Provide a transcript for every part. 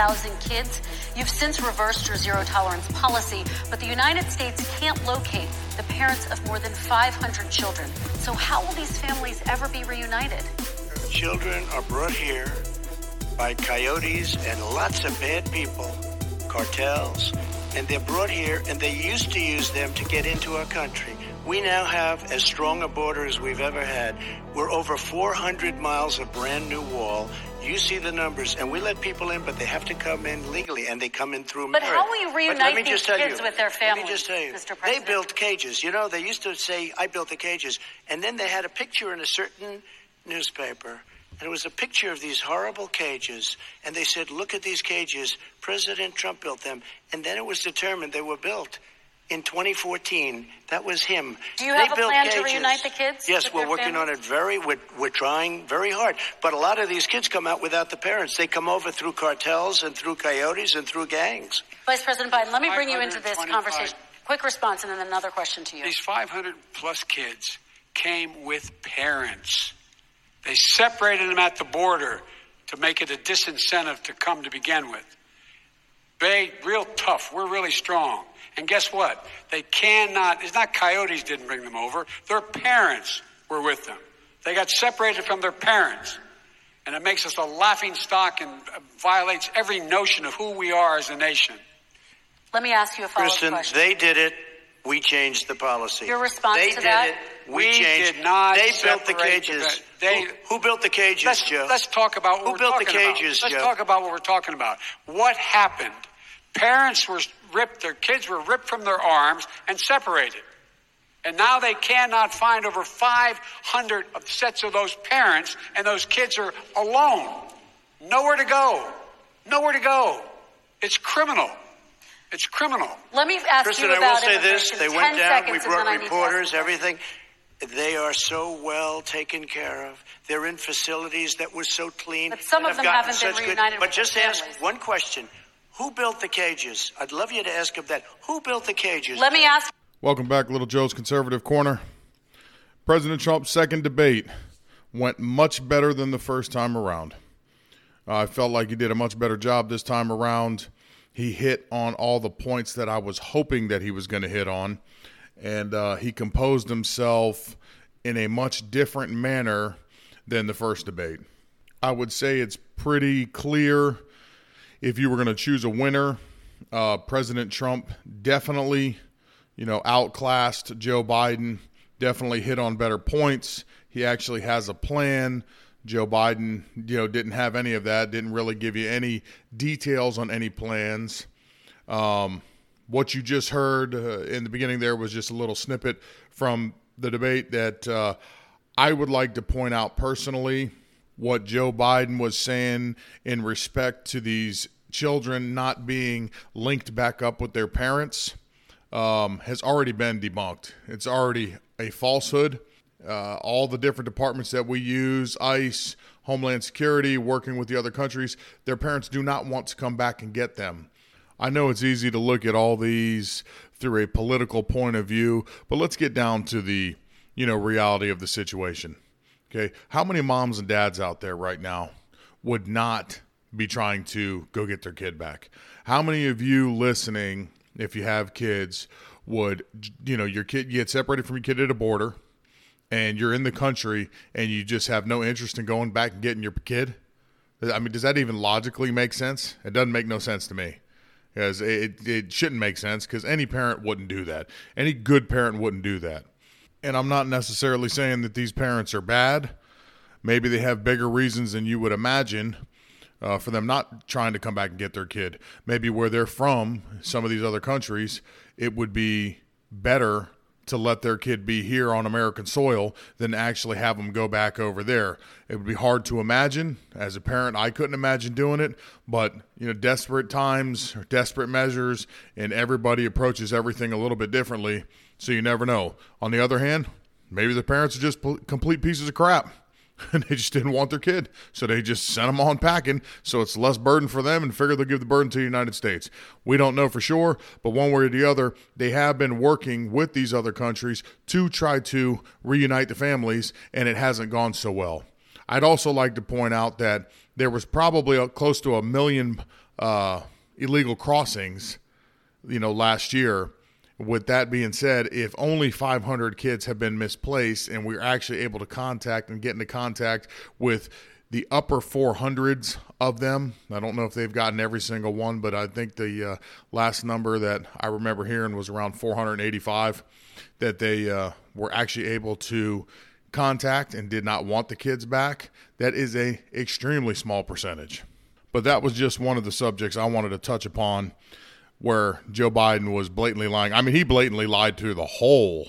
4,000 kids. You've since reversed your zero tolerance policy, but the United States can't locate the parents of more than 500 children. So, how will these families ever be reunited? Children are brought here by coyotes and lots of bad people, cartels, and they're brought here and they used to use them to get into our country. We now have as strong a border as we've ever had. We're over 400 miles of brand new wall. You see the numbers, and we let people in, but they have to come in legally, and they come in through But merit. how will you reunite these kids you, with their Let families, me just tell you, Mr. they built cages. You know, they used to say, I built the cages. And then they had a picture in a certain newspaper, and it was a picture of these horrible cages. And they said, Look at these cages. President Trump built them. And then it was determined they were built. In 2014, that was him. Do you They have a built plan to cages. reunite the kids Yes, we're their working on it very. We're, we're trying very hard. But a lot of these kids come out without the parents. They come over through cartels and through coyotes and through gangs. Vice President Biden, let me bring you into this conversation. Quick response, and then another question to you. These 500 plus kids came with parents. They separated them at the border to make it a disincentive to come to begin with. They real tough. We're really strong. And guess what? They cannot. It's not coyotes didn't bring them over. Their parents were with them. They got separated from their parents, and it makes us a laughing stock and uh, violates every notion of who we are as a nation. Let me ask you a follow-up question. they did it. We changed the policy. Your response they to did that? it. We, We changed. did not They built the separate the cages. they- who, who built the cages, Let's, Joe? let's talk about what Who we're built the talking about. cages, Let's Joe? talk about what we're talking about. What happened? Parents were ripped, their kids were ripped from their arms and separated. And now they cannot find over 500 of sets of those parents, and those kids are alone. Nowhere to go. Nowhere to go. It's criminal. It's criminal. Let me ask Kristen, you I about will say this. They 10 went down. seconds, We and then I brought need to ask reporters, everything. They are so well taken care of. They're in facilities that were so clean. But some and of have them gotten haven't been such good- reunited But with their just ask one question. Who built the cages? I'd love you to ask him that. Who built the cages? Let me ask Welcome back, Little Joe's Conservative Corner. President Trump's second debate went much better than the first time around. I felt like he did a much better job this time around. He hit on all the points that I was hoping that he was going to hit on, and uh, he composed himself in a much different manner than the first debate. I would say it's pretty clear if you were going to choose a winner, uh, President Trump definitely, you know, outclassed Joe Biden, definitely hit on better points. He actually has a plan. Joe Biden, you know, didn't have any of that, didn't really give you any details on any plans. Um, what you just heard uh, in the beginning there was just a little snippet from the debate that uh, I would like to point out personally what Joe Biden was saying in respect to these children not being linked back up with their parents um, has already been debunked. It's already a falsehood. Uh, all the different departments that we use, ICE, Homeland Security, working with the other countries, their parents do not want to come back and get them. I know it's easy to look at all these through a political point of view, but let's get down to the, you know, reality of the situation. Okay? How many moms and dads out there right now would not be trying to go get their kid back? How many of you listening, if you have kids, would you know your kid get separated from your kid at a border and you're in the country and you just have no interest in going back and getting your kid? I mean, does that even logically make sense? It doesn't make no sense to me. Because it, it shouldn't make sense because any parent wouldn't do that. Any good parent wouldn't do that. And I'm not necessarily saying that these parents are bad. Maybe they have bigger reasons than you would imagine uh, for them not trying to come back and get their kid. Maybe where they're from, some of these other countries, it would be better to let their kid be here on American soil than actually have them go back over there. It would be hard to imagine. As a parent, I couldn't imagine doing it, but you know, desperate times, desperate measures, and everybody approaches everything a little bit differently, so you never know. On the other hand, maybe the parents are just pl- complete pieces of crap. and they just didn't want their kid. So they just sent them on packing. So it's less burden for them and figure they'll give the burden to the United States. We don't know for sure, but one way or the other, they have been working with these other countries to try to reunite the families, and it hasn't gone so well. I'd also like to point out that there was probably close to a million uh, illegal crossings, you know, last year. With that being said, if only 500 kids have been misplaced and we're actually able to contact and get into contact with the upper 400s of them. I don't know if they've gotten every single one, but I think the uh, last number that I remember hearing was around 485 that they uh, were actually able to contact and did not want the kids back. That is a extremely small percentage. But that was just one of the subjects I wanted to touch upon where Joe Biden was blatantly lying. I mean, he blatantly lied to the whole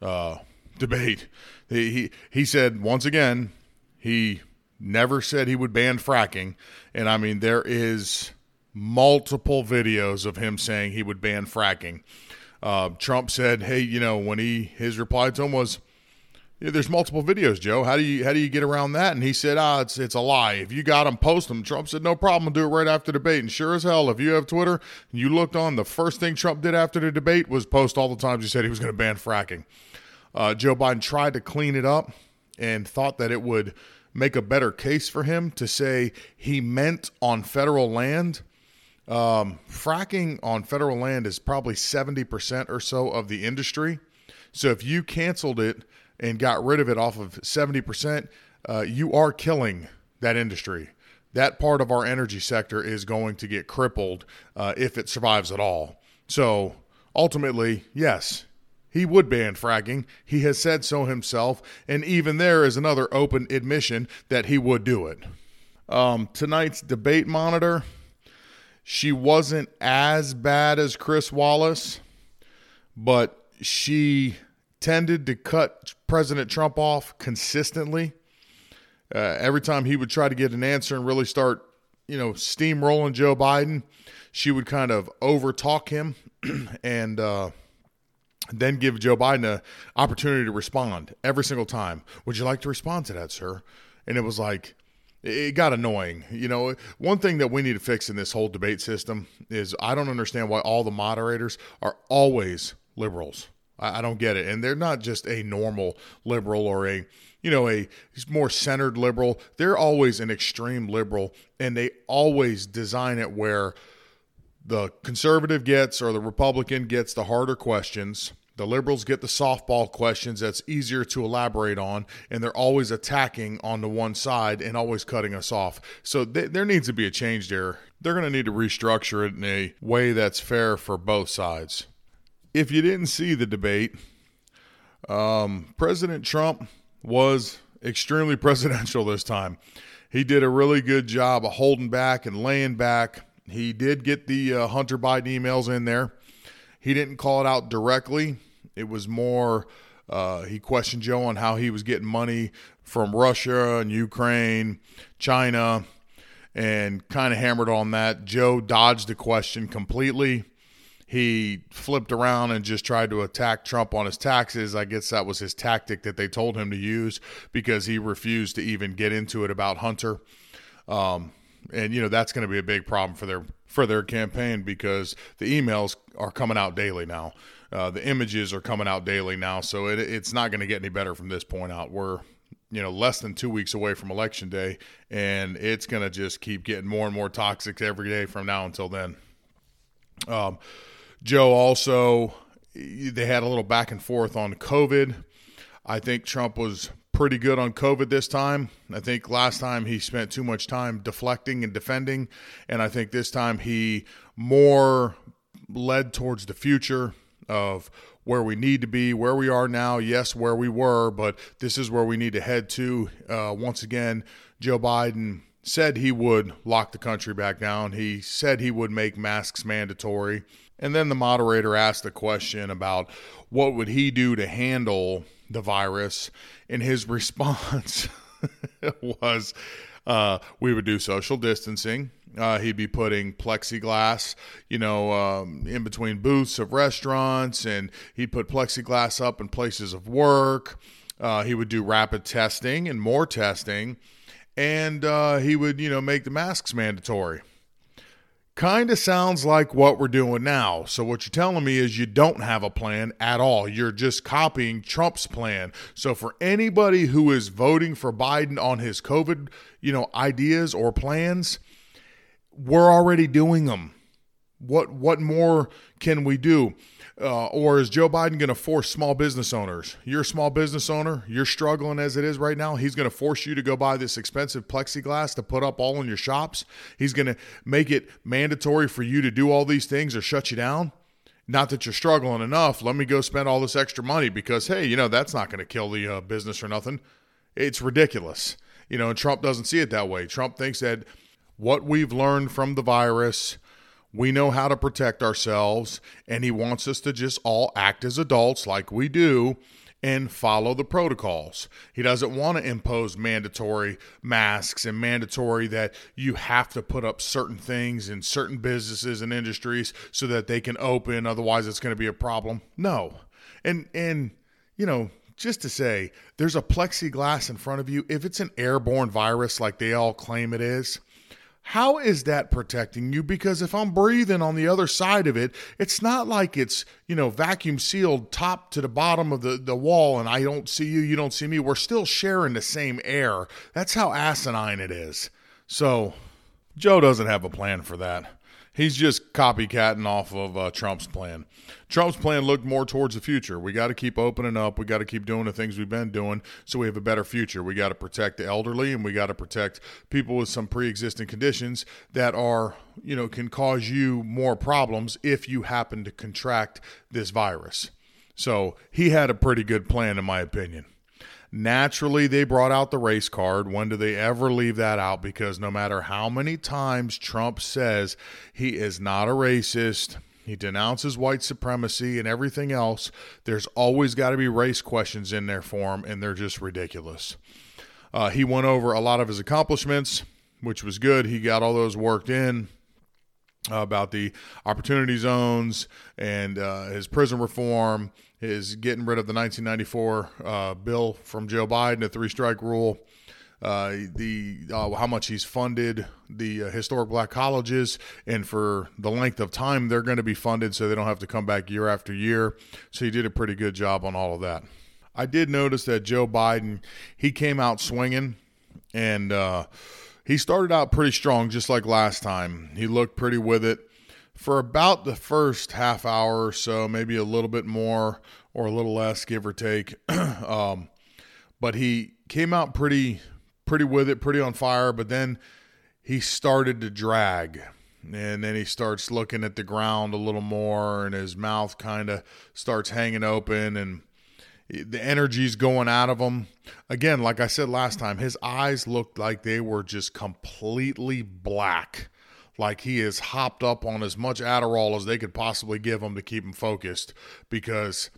uh, debate. He, he he said once again he never said he would ban fracking. And I mean, there is multiple videos of him saying he would ban fracking. Uh, Trump said, "Hey, you know," when he his reply to him was, "There's multiple videos, Joe. How do you how do you get around that?" And he said, "Ah, it's it's a lie. If you got them, post them." Trump said, "No problem. Do it right after the debate." And sure as hell, if you have Twitter and you looked on, the first thing Trump did after the debate was post all the times he said he was going to ban fracking. Uh, Joe Biden tried to clean it up and thought that it would make a better case for him to say he meant on federal land. Um, fracking on federal land is probably 70% or so of the industry. So if you canceled it and got rid of it off of 70%, uh, you are killing that industry. That part of our energy sector is going to get crippled uh, if it survives at all. So ultimately, yes, he would ban fracking. He has said so himself, and even there is another open admission that he would do it. Um, tonight's debate monitor, she wasn't as bad as Chris Wallace, but she tended to cut President Trump off consistently. Uh, every time he would try to get an answer and really start, you know, steamrolling Joe Biden, she would kind of overtalk him and uh, then give Joe Biden an opportunity to respond every single time. Would you like to respond to that, sir? And it was like, it got annoying. You know, one thing that we need to fix in this whole debate system is I don't understand why all the moderators are always liberals. I, don't get it. And they're not just a normal liberal or a, you know, a more centered liberal. They're always an extreme liberal, and they always design it where the conservative gets or the Republican gets the harder questions. The liberals get the softball questions that's easier to elaborate on, and they're always attacking on the one side and always cutting us off. So th- there needs to be a change there. They're going to need to restructure it in a way that's fair for both sides. If you didn't see the debate, um, President Trump was extremely presidential this time. He did a really good job of holding back and laying back he did get the uh, Hunter Biden emails in there. He didn't call it out directly. It was more, uh, he questioned Joe on how he was getting money from Russia and Ukraine, China, and kind of hammered on that. Joe dodged the question completely. He flipped around and just tried to attack Trump on his taxes. I guess that was his tactic that they told him to use because he refused to even get into it about Hunter. Um, and you know that's going to be a big problem for their for their campaign because the emails are coming out daily now. Uh, the images are coming out daily now, so it, it's not going to get any better from this point out. We're you know less than two weeks away from election day, and it's going to just keep getting more and more toxic every day from now until then. Um, Joe also they had a little back and forth on COVID. I think Trump was pretty good on COVID this time. I think last time he spent too much time deflecting and defending, and I think this time he more led towards the future of where we need to be, where we are now. Yes, where we were, but this is where we need to head to. Uh, once again, Joe Biden said he would lock the country back down. He said he would make masks mandatory. And then the moderator asked a question about what would he do to handle the virus, and his response was uh, we would do social distancing. Uh, he'd be putting plexiglass, you know, um, in between booths of restaurants, and he'd put plexiglass up in places of work. Uh, he would do rapid testing and more testing, and uh, he would, you know, make the masks mandatory. Kind of sounds like what we're doing now. So, what you're telling me is you don't have a plan at all. You're just copying Trump's plan. So, for anybody who is voting for Biden on his COVID, you know, ideas or plans, we're already doing them. What what more can we do? Uh, or is Joe Biden going to force small business owners? You're a small business owner. You're struggling as it is right now. He's going to force you to go buy this expensive plexiglass to put up all in your shops. He's going to make it mandatory for you to do all these things or shut you down. Not that you're struggling enough. Let me go spend all this extra money because, hey, you know, that's not going to kill the uh, business or nothing. It's ridiculous. You know, and Trump doesn't see it that way. Trump thinks that what we've learned from the virus we know how to protect ourselves, and he wants us to just all act as adults like we do and follow the protocols. He doesn't want to impose mandatory masks and mandatory that you have to put up certain things in certain businesses and industries so that they can open otherwise it's going to be a problem. No. And and you know, just to say there's a plexiglass in front of you if it's an airborne virus like they all claim it is, how is that protecting you? Because if I'm breathing on the other side of it, it's not like it's, you know, vacuum sealed top to the bottom of the, the wall and I don't see you, you don't see me. We're still sharing the same air. That's how asinine it is. So, Joe doesn't have a plan for that. He's just copycatting off of uh, Trump's plan. Trump's plan looked more towards the future. We got to keep opening up. We got to keep doing the things we've been doing so we have a better future. We got to protect the elderly and we got to protect people with some pre-existing conditions that are, you know, can cause you more problems if you happen to contract this virus. So, he had a pretty good plan in my opinion. Naturally, they brought out the race card. When do they ever leave that out? Because no matter how many times Trump says he is not a racist, he denounces white supremacy and everything else, there's always got to be race questions in there for him, and they're just ridiculous. Uh, he went over a lot of his accomplishments, which was good. He got all those worked in. Uh, about the opportunity zones and uh, his prison reform is getting rid of the 1994 uh, bill from Joe Biden, the three strike rule. Uh, the uh, how much he's funded the uh, historic black colleges, and for the length of time they're going to be funded, so they don't have to come back year after year. So he did a pretty good job on all of that. I did notice that Joe Biden he came out swinging, and uh, he started out pretty strong, just like last time. He looked pretty with it for about the first half hour or so, maybe a little bit more or a little less, give or take. um, but he came out pretty, pretty with it, pretty on fire. But then he started to drag, and then he starts looking at the ground a little more, and his mouth kind of starts hanging open, and the energy's going out of him. Again, like I said last time, his eyes looked like they were just completely black like he is hopped up on as much Adderall as they could possibly give him to keep him focused because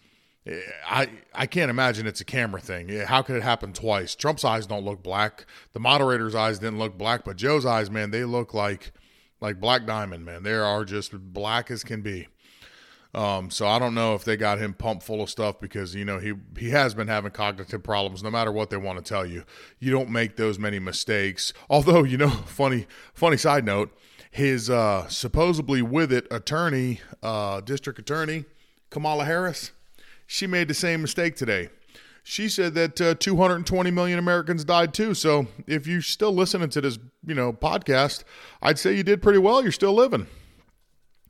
eh, I I can't imagine it's a camera thing. How could it happen twice? Trump's eyes don't look black. The moderator's eyes didn't look black, but Joe's eyes, man, they look like like black diamond, man. They are just black as can be. Um, so I don't know if they got him pumped full of stuff because you know he he has been having cognitive problems. No matter what they want to tell you, you don't make those many mistakes. Although you know, funny funny side note, his uh, supposedly with it attorney, uh, district attorney Kamala Harris, she made the same mistake today. She said that uh, 220 million Americans died too. So if you're still listening to this, you know, podcast, I'd say you did pretty well. You're still living.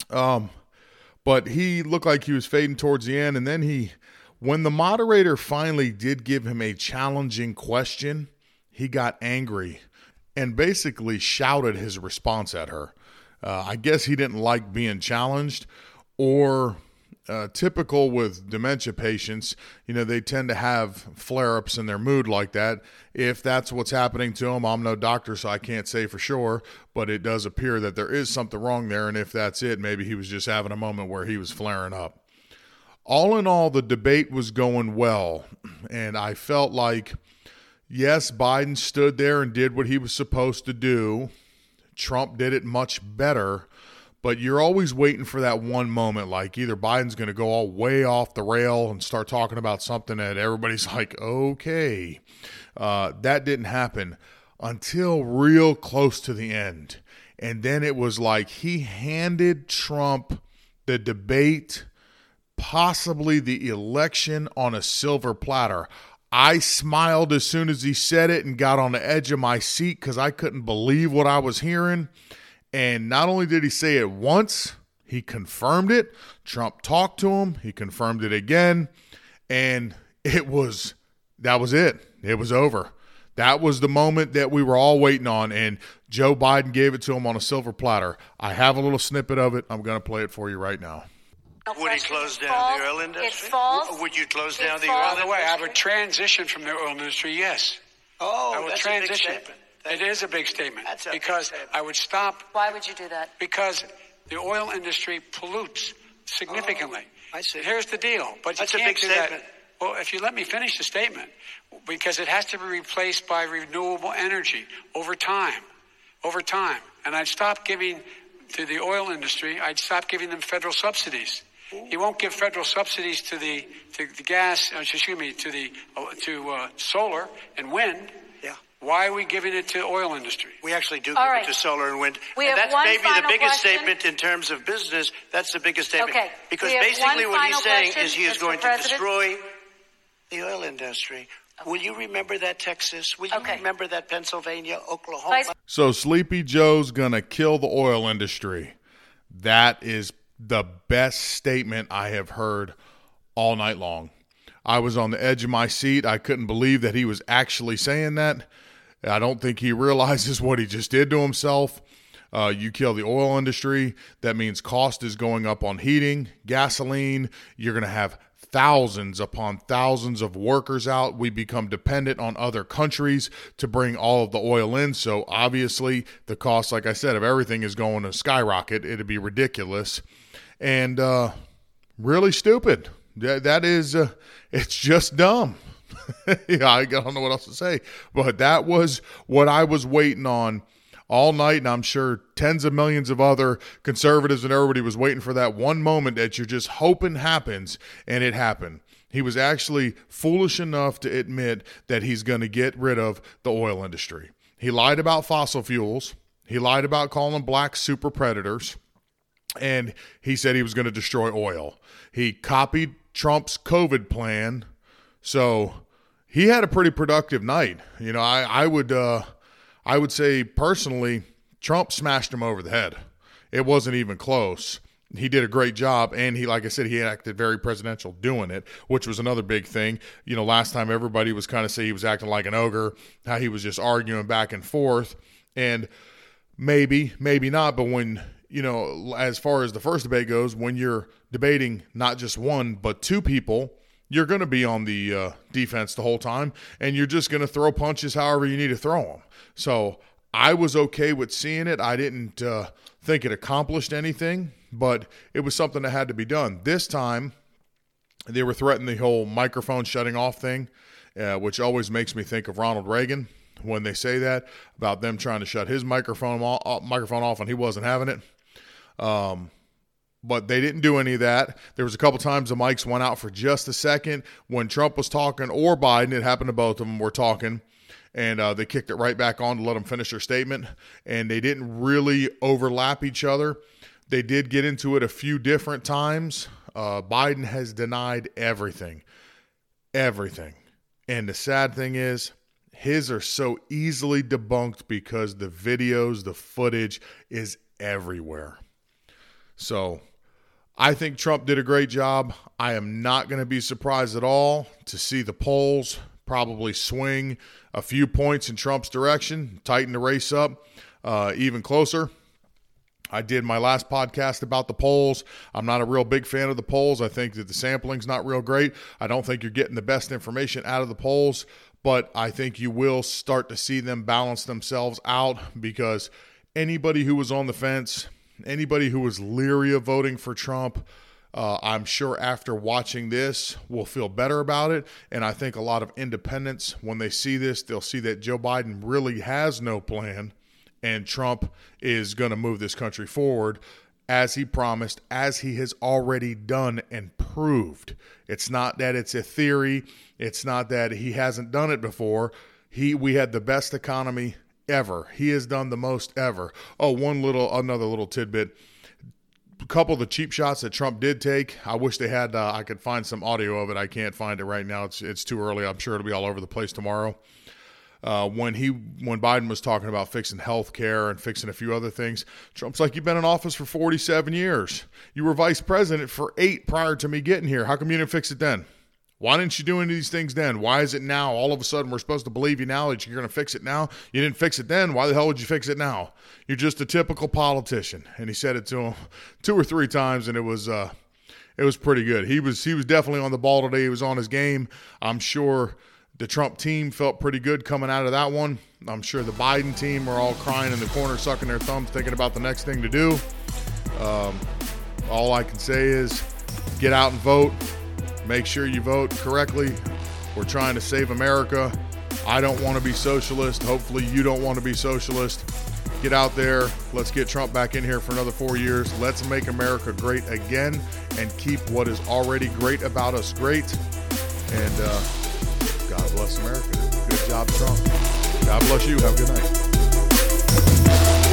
Um, but he looked like he was fading towards the end, and then he, when the moderator finally did give him a challenging question, he got angry and basically shouted his response at her. Uh, I guess he didn't like being challenged, or uh, typical with dementia patients, you know, they tend to have flare ups in their mood like that. If that's what's happening to them, I'm no doctor, so I can't say for sure, but it does appear that there is something wrong there. And if that's it, maybe he was just having a moment where he was flaring up. All in all, the debate was going well, and I felt like yes, Biden stood there and did what he was supposed to do. Trump did it much better, but you're always waiting for that one moment like either Biden's going to go all way off the rail and start talking about something that everybody's like, okay. Uh, that didn't happen until real close to the end. And then it was like he handed Trump the debate, possibly the election on a silver platter. I smiled as soon as he said it and got on the edge of my seat because I couldn't believe what I was hearing. And not only did he say it once, he confirmed it. Trump talked to him, he confirmed it again. And it was, that was it. It was over. That was the moment that we were all waiting on, and Joe Biden gave it to him on a silver platter. I have a little snippet of it. I'm going to play it for you right now. Would he close down false. the oil industry? It's false. Would you close It's down the false. oil industry? By the way, I would transition from the oil industry, yes. Oh, I would that's transition. a big statement. It is a big statement That's a big because statement. I would stop Why would you do that? because the oil industry pollutes significantly. Oh, I see. Here's the deal, but That's you can't big do that. Well, if you let me finish the statement, because it has to be replaced by renewable energy over time, over time, and I'd stop giving to the oil industry. I'd stop giving them federal subsidies. He won't give federal subsidies to the to the gas. uh, Excuse me, to the uh, to uh, solar and wind. Yeah. Why are we giving it to the oil industry? We actually do All give right. it to solar and wind. We and have that's one maybe the biggest question. statement in terms of business. That's the biggest statement. Okay. Because basically what he's saying question, is he is Mr. going to destroy the oil industry. Will you remember that Texas? Will you Okay. remember that Pennsylvania, Oklahoma? So Sleepy Joe's going to kill the oil industry. That is the best statement I have heard all night long. I was on the edge of my seat. I couldn't believe that he was actually saying that. I don't think he realizes what he just did to himself. Uh, you kill the oil industry, that means cost is going up on heating, gasoline. You're going to have thousands upon thousands of workers out. We become dependent on other countries to bring all of the oil in. So obviously, the cost, like I said, of everything is going to skyrocket. It'd be ridiculous and uh, really stupid. That, that is, uh, it's just dumb. yeah, I don't know what else to say. But that was what I was waiting on all night, and I'm sure tens of millions of other conservatives and everybody was waiting for that one moment that you're just hoping happens, and it happened. He was actually foolish enough to admit that he's going to get rid of the oil industry. He lied about fossil fuels. He lied about calling them black super predators and he said he was going to destroy oil. He copied Trump's COVID plan, so he had a pretty productive night. You know, I, I would uh, I would say personally, Trump smashed him over the head. It wasn't even close. He did a great job, and he, like I said, he acted very presidential doing it, which was another big thing. You know, last time everybody was kind of say he was acting like an ogre, how he was just arguing back and forth, and maybe, maybe not. But when you know, as far as the first debate goes, when you're debating not just one but two people, you're going to be on the uh, defense the whole time, and you're just going to throw punches however you need to throw them. So I was okay with seeing it. I didn't uh, think it accomplished anything, but it was something that had to be done. This time, they were threatening the whole microphone shutting off thing, uh, which always makes me think of Ronald Reagan when they say that about them trying to shut his microphone off, microphone off and he wasn't having it. Um, but they didn't do any of that. There was a couple times the mics went out for just a second when Trump was talking or Biden. It happened to both of them were talking, and uh, they kicked it right back on to let them finish their statement. And they didn't really overlap each other. They did get into it a few different times. Uh, Biden has denied everything, everything. And the sad thing is, his are so easily debunked because the videos, the footage is everywhere. So I think Trump did a great job. I am not going to be surprised at all to see the polls probably swing a few points in Trump's direction, tighten the race up uh, even closer. I did my last podcast about the polls. I'm not a real big fan of the polls. I think that the sampling's not real great. I don't think you're getting the best information out of the polls, but I think you will start to see them balance themselves out because anybody who was on the fence, anybody who was leery of voting for Trump, uh, I'm sure after watching this will feel better about it. And I think a lot of independents, when they see this, they'll see that Joe Biden really has no plan and Trump is going to move this country forward as he promised, as he has already done and proved. It's not that it's a theory, it's not that he hasn't done it before. He we had the best economy ever. He has done the most ever. Oh, one little, another little tidbit. A couple of the cheap shots that Trump did take. I wish they had. Uh, I could find some audio of it. I can't find it right now. It's it's too early. I'm sure it'll be all over the place tomorrow. Uh, when he when Biden was talking about fixing health care and fixing a few other things, Trump's like, "You've been in office for 47 years. You were vice president for eight prior to me getting here. How come you didn't fix it then? Why didn't you do any of these things then? Why is it now? All of a sudden, we're supposed to believe you now that you're going to fix it now. You didn't fix it then. Why the hell would you fix it now? You're just a typical politician." And he said it to him two or three times, and it was. Uh, it was pretty good. He was he was definitely on the ball today. He was on his game. I'm sure the Trump team felt pretty good coming out of that one. I'm sure the Biden team are all crying in the corner, sucking their thumbs, thinking about the next thing to do. Um, all I can say is get out and vote. Make sure you vote correctly. We're trying to save America. I don't want to be socialist. Hopefully, you don't want to be socialist. Get out there. Let's get Trump back in here for another four years. Let's make America great again and keep what is already great about us great. And, uh, God bless America. Good job, Trump. God bless you. Have a good night.